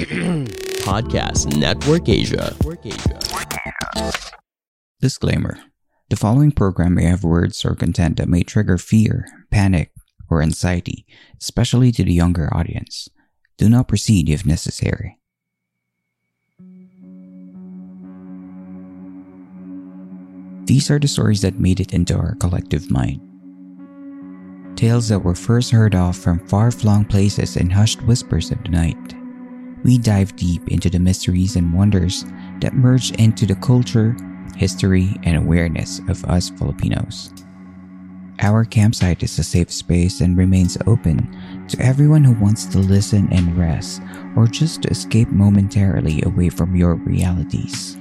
Podcast Network Asia. Disclaimer The following program may have words or content that may trigger fear, panic, or anxiety, especially to the younger audience. Do not proceed if necessary. These are the stories that made it into our collective mind. Tales that were first heard of from far flung places and hushed whispers of the night. We dive deep into the mysteries and wonders that merge into the culture, history, and awareness of us Filipinos. Our campsite is a safe space and remains open to everyone who wants to listen and rest or just to escape momentarily away from your realities.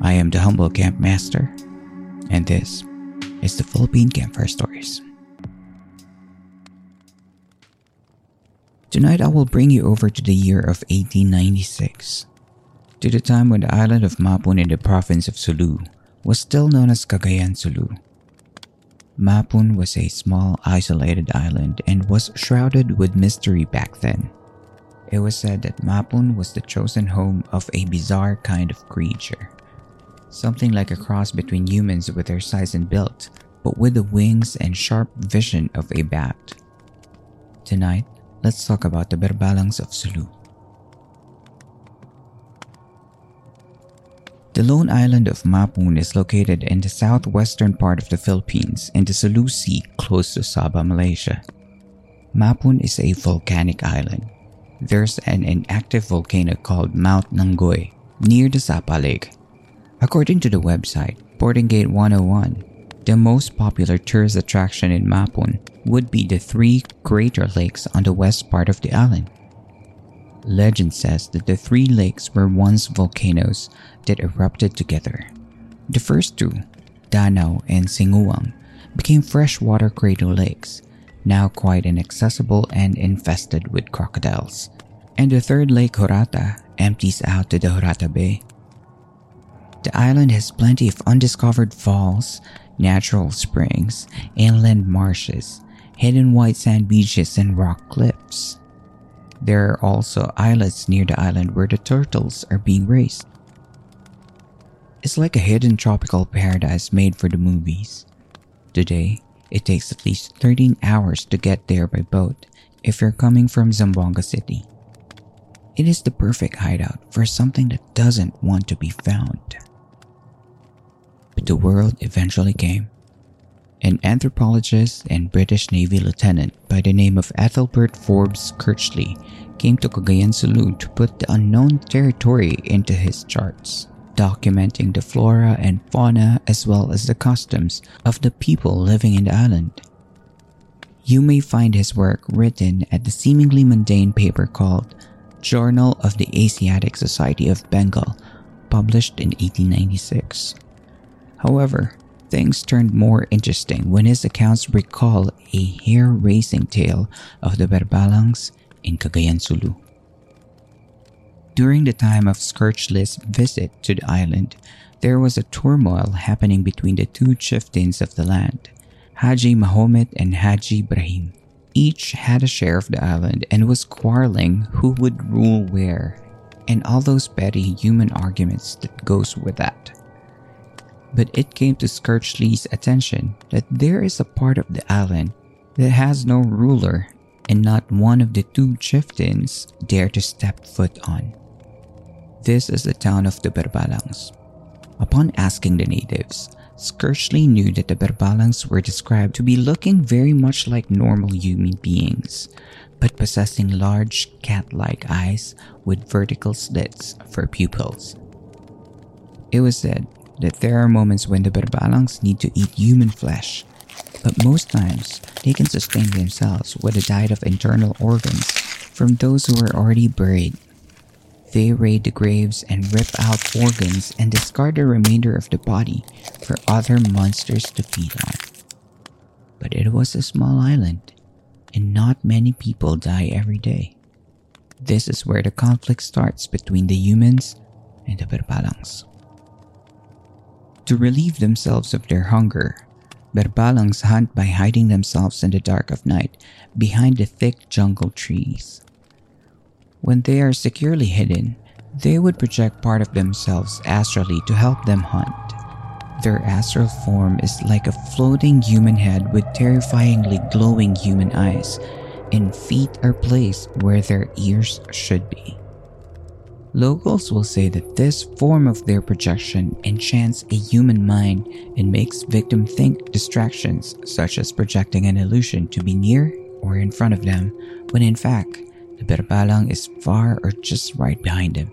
I am the humble camp master, and this is the Philippine Campfire Stories. Tonight I will bring you over to the year of 1896, to the time when the island of Mapun in the province of Sulu was still known as Cagayan Sulu. Mapun was a small isolated island and was shrouded with mystery back then. It was said that Mapun was the chosen home of a bizarre kind of creature. Something like a cross between humans with their size and build, but with the wings and sharp vision of a bat. Tonight, let's talk about the Berbalangs of Sulu. The lone island of Mapun is located in the southwestern part of the Philippines in the Sulu Sea close to Sabah, Malaysia. Mapun is a volcanic island. There's an inactive volcano called Mount Nangoy near the Sapa Lake. According to the website Boarding Gate 101, the most popular tourist attraction in Mapun would be the three greater lakes on the west part of the island. Legend says that the three lakes were once volcanoes that erupted together. The first two, Danau and Singuang, became freshwater crater lakes, now quite inaccessible and infested with crocodiles. And the third lake, Horata, empties out to the Horata Bay. The island has plenty of undiscovered falls, natural springs, inland marshes, hidden white sand beaches, and rock cliffs. There are also islets near the island where the turtles are being raised. It's like a hidden tropical paradise made for the movies. Today, it takes at least 13 hours to get there by boat if you're coming from Zamboanga City. It is the perfect hideout for something that doesn't want to be found. But the world eventually came. An anthropologist and British Navy lieutenant by the name of Ethelbert Forbes Skertchly came to Cagayan Sulu to put the unknown territory into his charts, documenting the flora and fauna as well as the customs of the people living in the island. You may find his work written at the seemingly mundane paper called Journal of the Asiatic Society of Bengal, published in 1896. However, things turned more interesting when his accounts recall a hair-raising tale of the Berbalangs in Cagayan Sulu. During the time of Skertchly's visit to the island, there was a turmoil happening between the two chieftains of the land, Haji Mahomet and Haji Ibrahim. Each had a share of the island and was quarreling who would rule where, and all those petty human arguments that goes with that. But it came to Skertchly's attention that there is a part of the island that has no ruler and not one of the two chieftains dare to step foot on. This is the town of the Berbalangs. Upon asking the natives, Skertchly knew that the Berbalangs were described to be looking very much like normal human beings, but possessing large cat like eyes with vertical slits for pupils. It was said that there are moments when the Berbalangs need to eat human flesh, but most times they can sustain themselves with a diet of internal organs from those who are already buried. They raid the graves and rip out organs and discard the remainder of the body for other monsters to feed on. But it was a small island, and not many people die every day. This is where the conflict starts between the humans and the Berbalangs. To relieve themselves of their hunger, Berbalangs hunt by hiding themselves in the dark of night behind the thick jungle trees. When they are securely hidden, they would project part of themselves astrally to help them hunt. Their astral form is like a floating human head with terrifyingly glowing human eyes, and feet are placed where their ears should be. Locals will say that this form of their projection enchants a human mind and makes victim think distractions such as projecting an illusion to be near or in front of them when in fact the berbalang is far or just right behind them.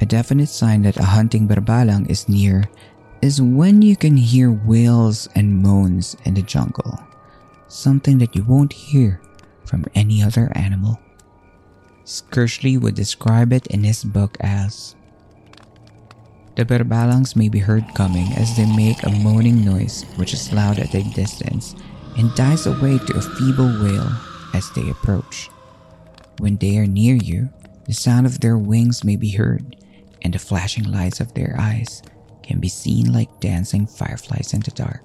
A definite sign that a hunting berbalang is near is when you can hear wails and moans in the jungle, something that you won't hear from any other animal. Skertchly would describe it in his book as The berbalangs may be heard coming as they make a moaning noise which is loud at a distance and dies away to a feeble wail as they approach. When they are near you, the sound of their wings may be heard, and the flashing lights of their eyes can be seen like dancing fireflies in the dark.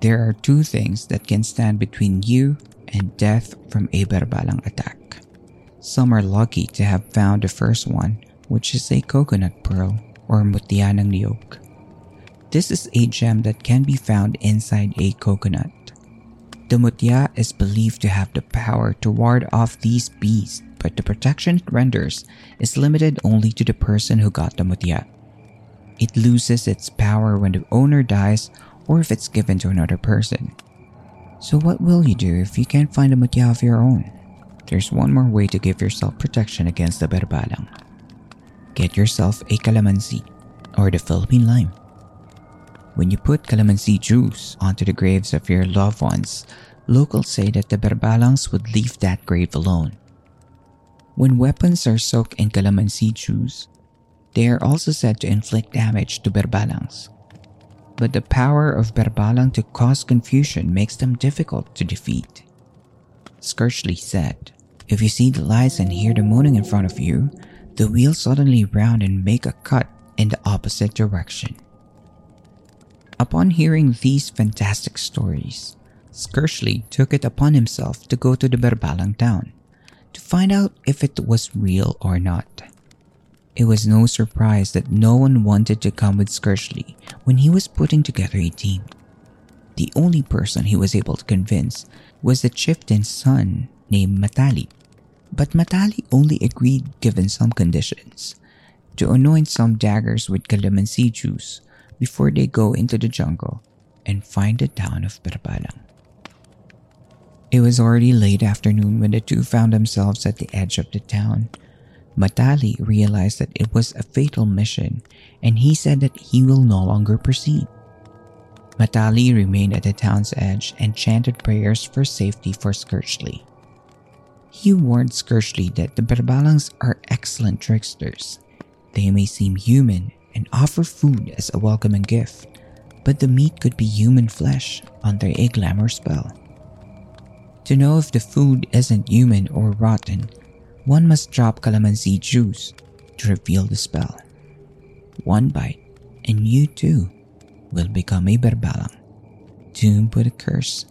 There are two things that can stand between you and death from a berbalang attack. Some are lucky to have found the first one, which is a coconut pearl or mutya ng. This is a gem that can be found inside a coconut. The mutya is believed to have the power to ward off these beasts, but the protection it renders is limited only to the person who got the mutya. It loses its power when the owner dies or if it's given to another person. So what will you do if you can't find a mutya of your own? There's one more way to give yourself protection against the berbalang. Get yourself a calamansi or the Philippine lime. When you put calamansi juice onto the graves of your loved ones, locals say that the berbalangs would leave that grave alone. When weapons are soaked in calamansi juice, they are also said to inflict damage to berbalangs. But the power of berbalang to cause confusion makes them difficult to defeat. Skertchly said, If you see the lights and hear the moaning in front of you, the wheel suddenly round and make a cut in the opposite direction. Upon hearing these fantastic stories, Skertchly took it upon himself to go to the Berbalang town to find out if it was real or not. It was no surprise that no one wanted to come with Skertchly when he was putting together a team. The only person he was able to convince was the chieftain's son named Matali. But Matali only agreed given some conditions to anoint some daggers with calamansi juice before they go into the jungle and find the town of Berbalang. It was already late afternoon when the two found themselves at the edge of the town. Matali realized that it was a fatal mission and he said that he will no longer proceed. Matali remained at the town's edge and chanted prayers for safety for Skertchly. He warned Skertchly that the Berbalangs are excellent tricksters. They may seem human and offer food as a welcoming gift, but the meat could be human flesh under a glamour spell. To know if the food isn't human or rotten, one must drop calamansi juice to reveal the spell. One bite, and you too will become a berbalang, doomed with a curse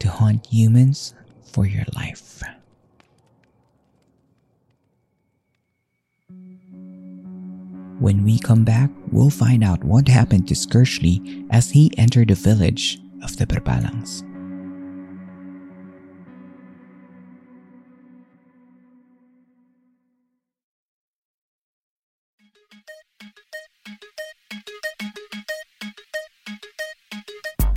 to haunt humans for your life. When we come back, we'll find out what happened to Skertchly as he entered the village of the Berbalangs.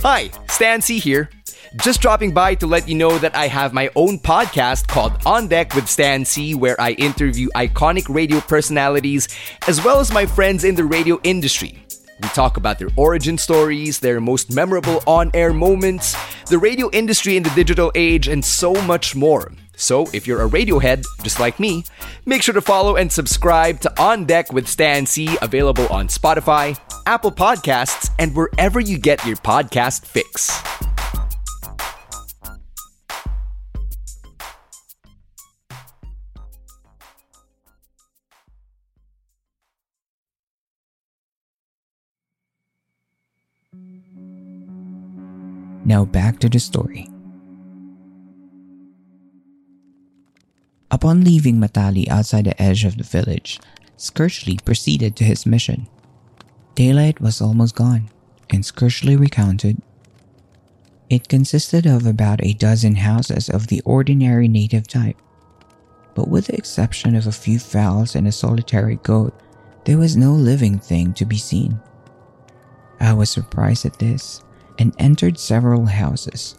Hi, Stan C here. Just dropping by to let you know that I have my own podcast called On Deck with Stan C, where I interview iconic radio personalities as well as my friends in the radio industry. We talk about their origin stories, their most memorable on air moments, the radio industry in the digital age, and so much more. So, if you're a Radiohead, just like me, make sure to follow and subscribe to On Deck with Stan C, available on Spotify, Apple Podcasts, and wherever you get your podcast fix. Now back to the story. Upon leaving Matali outside the edge of the village, Skertchly proceeded to his mission. Daylight was almost gone, and Skertchly recounted. It consisted of about a dozen houses of the ordinary native type, but with the exception of a few fowls and a solitary goat, there was no living thing to be seen. I was surprised at this and entered several houses,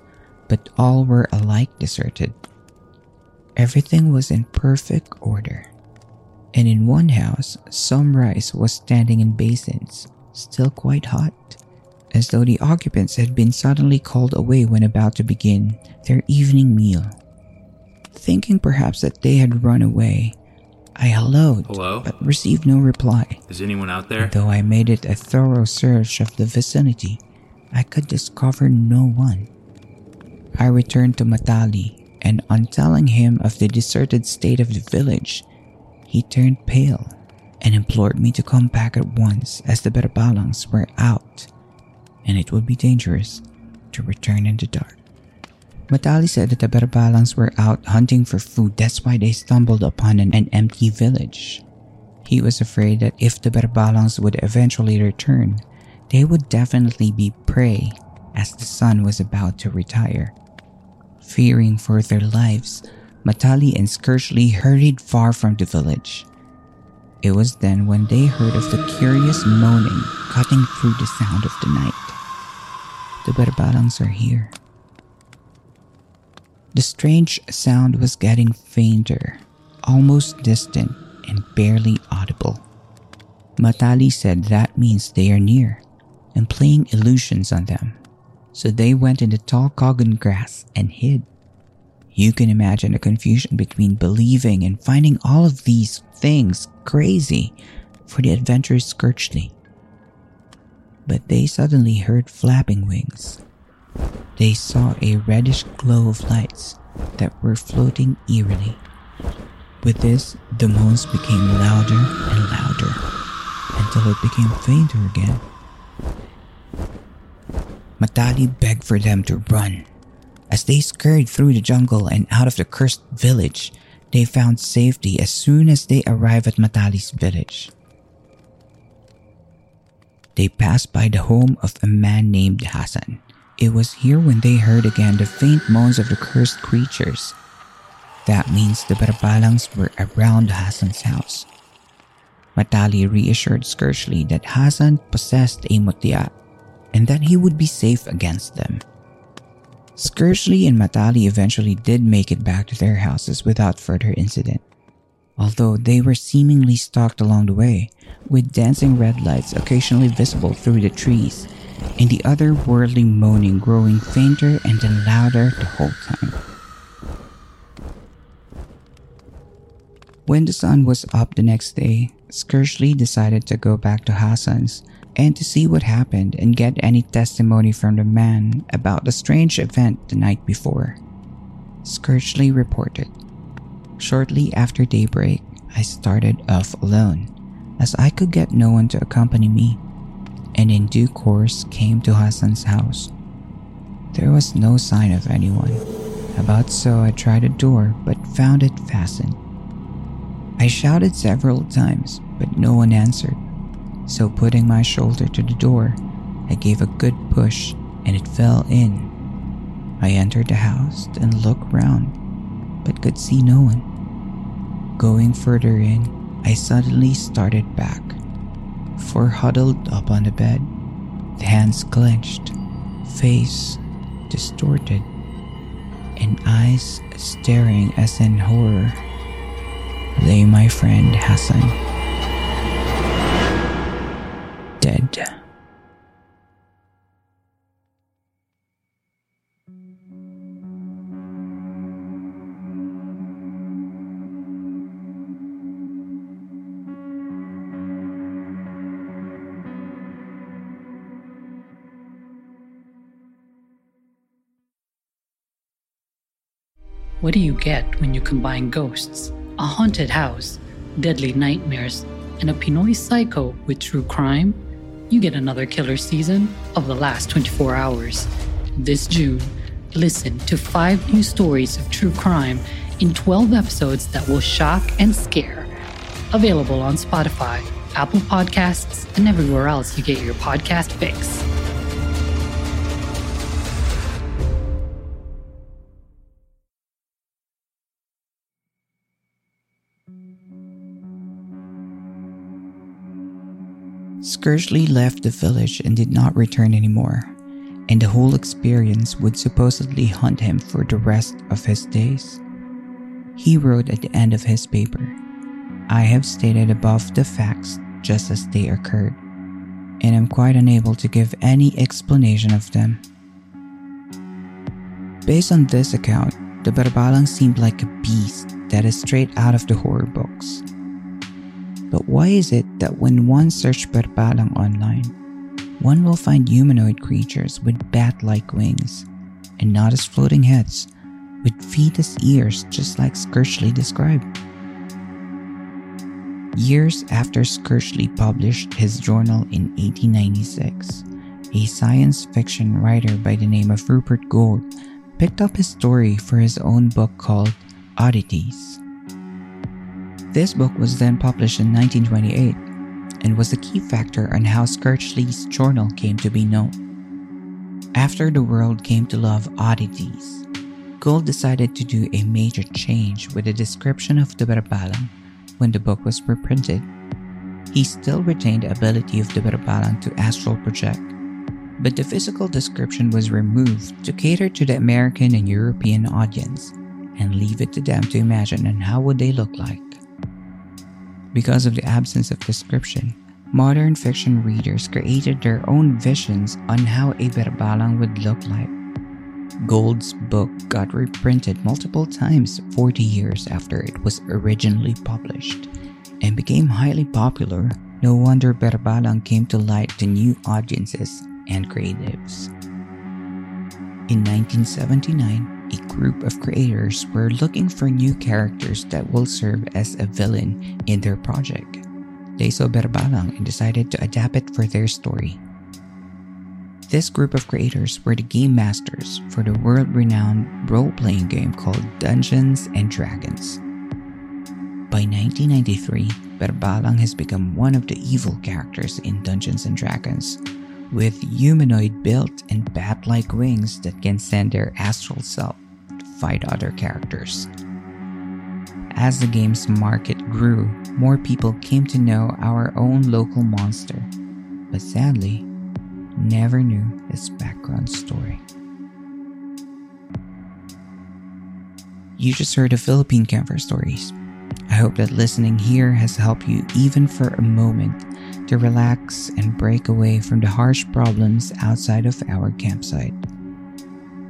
but all were alike deserted. Everything was in perfect order. And in one house, some rice was standing in basins, still quite hot, as though the occupants had been suddenly called away when about to begin their evening meal. Thinking perhaps that they had run away, I helloed, Hello? but received no reply. Is anyone out there? Though I made it a thorough search of the vicinity, I could discover no one. I returned to Matali, and on telling him of the deserted state of the village, he turned pale and implored me to come back at once as the Berbalangs were out, and it would be dangerous to return in the dark. Matali said that the Berbalangs were out hunting for food, that's why they stumbled upon an, an empty village. He was afraid that if the Berbalangs would eventually return, they would definitely be prey as the sun was about to retire. Fearing for their lives, Matali and Skertchly hurried far from the village. It was then when they heard of the curious moaning cutting through the sound of the night. The Berbalangs are here. The strange sound was getting fainter, almost distant, and barely audible. Matali said that means they are near and playing illusions on them. So they went in the tall cogon grass and hid. You can imagine the confusion between believing and finding all of these things crazy for the adventurous Skertchly. But they suddenly heard flapping wings. They saw a reddish glow of lights that were floating eerily. With this, the moans became louder and louder until it became fainter again. Matali begged for them to run. As they scurried through the jungle and out of the cursed village, they found safety as soon as they arrived at Matali's village. They passed by the home of a man named Hassan. It was here when they heard again the faint moans of the cursed creatures. That means the Berbalangs were around Hassan's house. Matali reassured Skertchly that Hassan possessed a mutya and that he would be safe against them. Skertchly and Matali eventually did make it back to their houses without further incident, although they were seemingly stalked along the way, with dancing red lights occasionally visible through the trees, and the otherworldly moaning growing fainter and then louder the whole time. When the sun was up the next day, Skertchly decided to go back to Hassan's and to see what happened and get any testimony from the man about the strange event the night before. Skertchly reported. Shortly after daybreak, I started off alone, as I could get no one to accompany me, and in due course came to Hassan's house. There was no sign of anyone. About so I tried a door but found it fastened. I shouted several times, but no one answered. So, putting my shoulder to the door, I gave a good push and it fell in. I entered the house and looked round, but could see no one. Going further in, I suddenly started back, for huddled up on the bed, the hands clenched, face distorted, and eyes staring as in horror, lay my friend Hassan. Do you get when you combine ghosts, a haunted house, deadly nightmares, and a Pinoy psycho with true crime? You get another killer season of The Last 24 Hours. This June, listen to five new stories of true crime in 12 episodes that will shock and scare. Available on Spotify, Apple Podcasts, and everywhere else you get your podcast fix. Skertchly left the village and did not return anymore, and the whole experience would supposedly haunt him for the rest of his days. He wrote at the end of his paper, I have stated above the facts just as they occurred, and am quite unable to give any explanation of them. Based on this account, the Barbalang seemed like a beast that is straight out of the horror books. But why is it that when one searches Barbalang online, one will find humanoid creatures with bat like wings and not as floating heads with feet as ears just like Skertchly described? Years after Skertchly published his journal in 1896, a science fiction writer by the name of Rupert Gould picked up his story for his own book called Oddities. This book was then published in 1928 and was the key factor on how Skertchly's journal came to be known. After the world came to love oddities, Gould decided to do a major change with the description of the Barbalang when the book was reprinted. He still retained the ability of the Barbalang to astral project, but the physical description was removed to cater to the American and European audience and leave it to them to imagine on how would they look like. Because of the absence of description, modern fiction readers created their own visions on how a Barbalang would look like. Gould's book got reprinted multiple times 40 years after it was originally published and became highly popular. No wonder Barbalang came to light to new audiences and creatives. In 1979, a group of creators were looking for new characters that will serve as a villain in their project. They saw Berbalang and decided to adapt it for their story. This group of creators were the game masters for the world renowned role playing game called Dungeons and Dragons. By 1993, Berbalang has become one of the evil characters in Dungeons and Dragons, with humanoid built and bat like wings that can send their astral self to fight other characters. As the game's market grew, more people came to know our own local monster, but sadly, never knew its background story. You just heard the Philippine Campfire Stories. I hope that listening here has helped you even for a moment to relax and break away from the harsh problems outside of our campsite.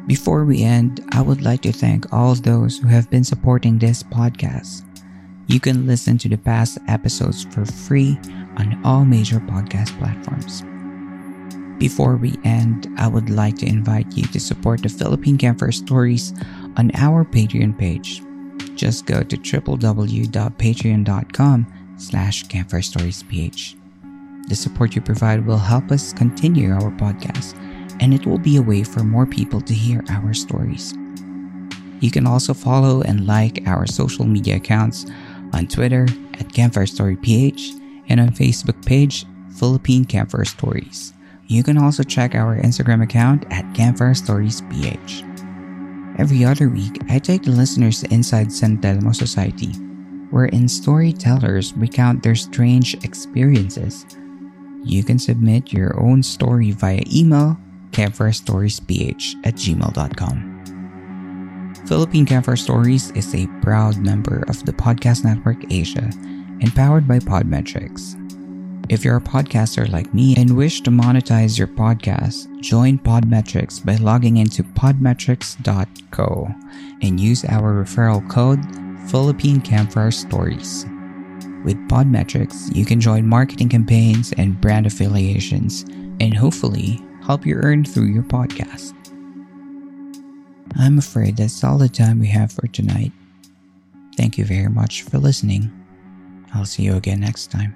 Before we end, I would like to thank all those who have been supporting this podcast. You can listen to the past episodes for free on all major podcast platforms. Before we end, I would like to invite you to support the Philippine Campfire Stories on our Patreon page. Just go to www.patreon.com slash campfirestoriesph. The support you provide will help us continue our podcast, and it will be a way for more people to hear our stories. You can also follow and like our social media accounts on Twitter at Campfire Story PH and on Facebook page Philippine Campfire Stories. You can also check our Instagram account at Campfire Stories PH. Every other week, I take the listeners inside San Telmo Society, wherein storytellers recount their strange experiences you can submit your own story via email campfirestoriesph at gmail.com. Philippine Campfire Stories is a proud member of the Podcast Network Asia and powered by Podmetrics. If you're a podcaster like me and wish to monetize your podcast, join Podmetrics by logging into podmetrics.co and use our referral code Philippine Campfire Stories. With Podmetrics, you can join marketing campaigns and brand affiliations and hopefully help you earn through your podcast. I'm afraid that's all the time we have for tonight. Thank you very much for listening. I'll see you again next time.